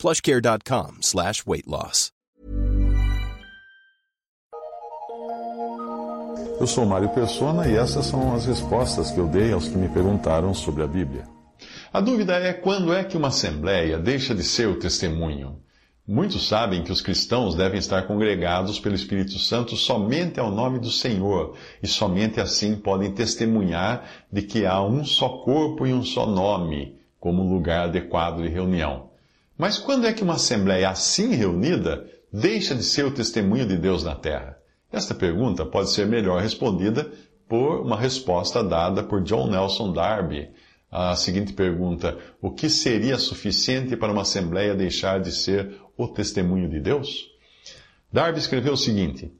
plushcare.com slash weight loss. Eu sou Mário Persona e essas são as respostas que eu dei aos que me perguntaram sobre a Bíblia. A dúvida é quando é que uma assembleia deixa de ser o testemunho. Muitos sabem que os cristãos devem estar congregados pelo Espírito Santo somente ao nome do Senhor, e somente assim podem testemunhar de que há um só corpo e um só nome, como lugar adequado de reunião. Mas quando é que uma assembleia assim reunida deixa de ser o testemunho de Deus na terra? Esta pergunta pode ser melhor respondida por uma resposta dada por John Nelson Darby. A seguinte pergunta: O que seria suficiente para uma assembleia deixar de ser o testemunho de Deus? Darby escreveu o seguinte: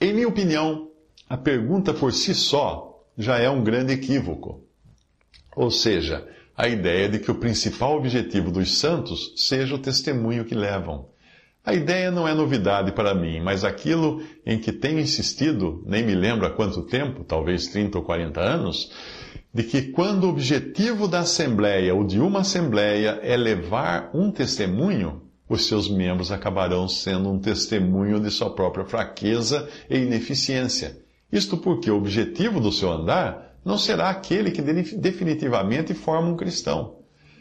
Em minha opinião, a pergunta por si só já é um grande equívoco. Ou seja, a ideia de que o principal objetivo dos santos seja o testemunho que levam. A ideia não é novidade para mim, mas aquilo em que tenho insistido, nem me lembro há quanto tempo, talvez 30 ou 40 anos, de que quando o objetivo da Assembleia ou de uma Assembleia é levar um testemunho, os seus membros acabarão sendo um testemunho de sua própria fraqueza e ineficiência. Isto porque o objetivo do seu andar não será aquele que definitivamente forma um cristão.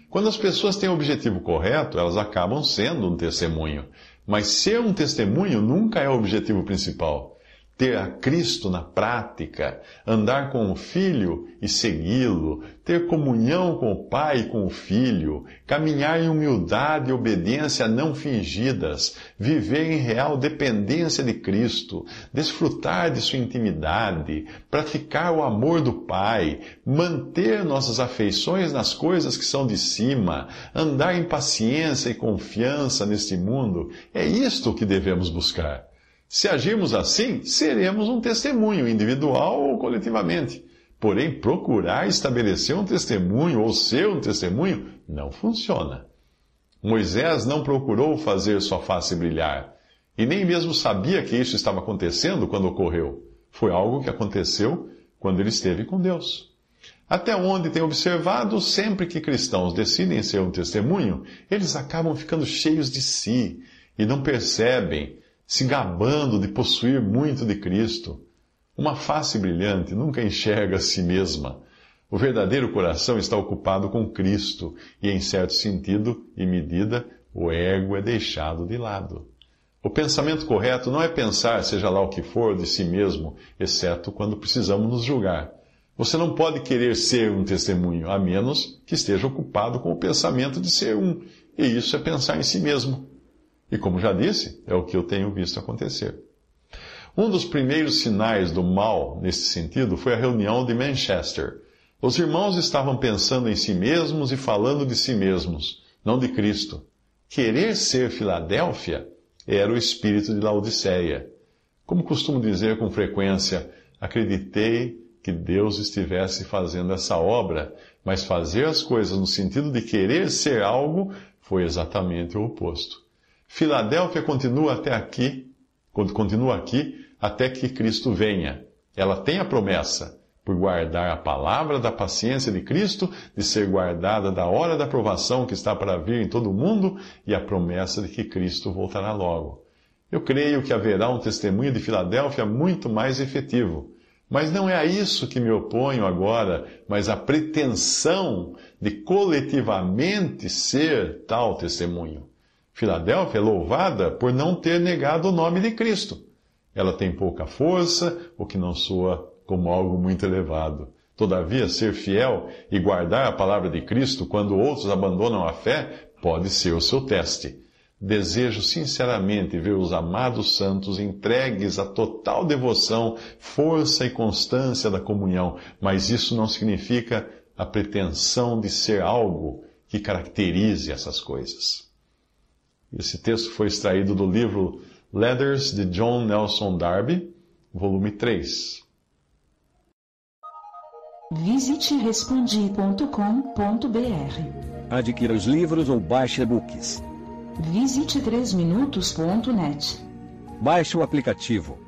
Quando as pessoas têm o objetivo correto, elas acabam sendo um testemunho. Mas ser um testemunho nunca é o objetivo principal ter a Cristo na prática, andar com o Filho e segui-lo, ter comunhão com o Pai e com o Filho, caminhar em humildade e obediência não fingidas, viver em real dependência de Cristo, desfrutar de sua intimidade, praticar o amor do Pai, manter nossas afeições nas coisas que são de cima, andar em paciência e confiança neste mundo, é isto que devemos buscar. Se agirmos assim, seremos um testemunho, individual ou coletivamente. Porém, procurar estabelecer um testemunho ou ser um testemunho não funciona. Moisés não procurou fazer sua face brilhar, e nem mesmo sabia que isso estava acontecendo quando ocorreu. Foi algo que aconteceu quando ele esteve com Deus. Até onde tem observado, sempre que cristãos decidem ser um testemunho, eles acabam ficando cheios de si e não percebem se gabando de possuir muito de Cristo. Uma face brilhante nunca enxerga a si mesma. O verdadeiro coração está ocupado com Cristo e, em certo sentido e medida, o ego é deixado de lado. O pensamento correto não é pensar, seja lá o que for, de si mesmo, exceto quando precisamos nos julgar. Você não pode querer ser um testemunho, a menos que esteja ocupado com o pensamento de ser um, e isso é pensar em si mesmo. E como já disse, é o que eu tenho visto acontecer. Um dos primeiros sinais do mal nesse sentido foi a reunião de Manchester. Os irmãos estavam pensando em si mesmos e falando de si mesmos, não de Cristo. Querer ser Filadélfia era o espírito de Laodiceia. Como costumo dizer com frequência, acreditei que Deus estivesse fazendo essa obra, mas fazer as coisas no sentido de querer ser algo foi exatamente o oposto. Filadélfia continua até aqui, continua aqui até que Cristo venha. Ela tem a promessa, por guardar a palavra da paciência de Cristo, de ser guardada da hora da provação que está para vir em todo o mundo e a promessa de que Cristo voltará logo. Eu creio que haverá um testemunho de Filadélfia muito mais efetivo. Mas não é a isso que me oponho agora, mas a pretensão de coletivamente ser tal testemunho. Filadélfia é louvada por não ter negado o nome de Cristo. Ela tem pouca força, o que não soa como algo muito elevado. Todavia, ser fiel e guardar a palavra de Cristo quando outros abandonam a fé pode ser o seu teste. Desejo sinceramente ver os amados santos entregues à total devoção, força e constância da comunhão, mas isso não significa a pretensão de ser algo que caracterize essas coisas. Esse texto foi extraído do livro Letters de John Nelson Darby, volume 3. Visite respondi.com.br. Adquira os livros ou baixe e-books. Visite 3minutos.net. Baixe o aplicativo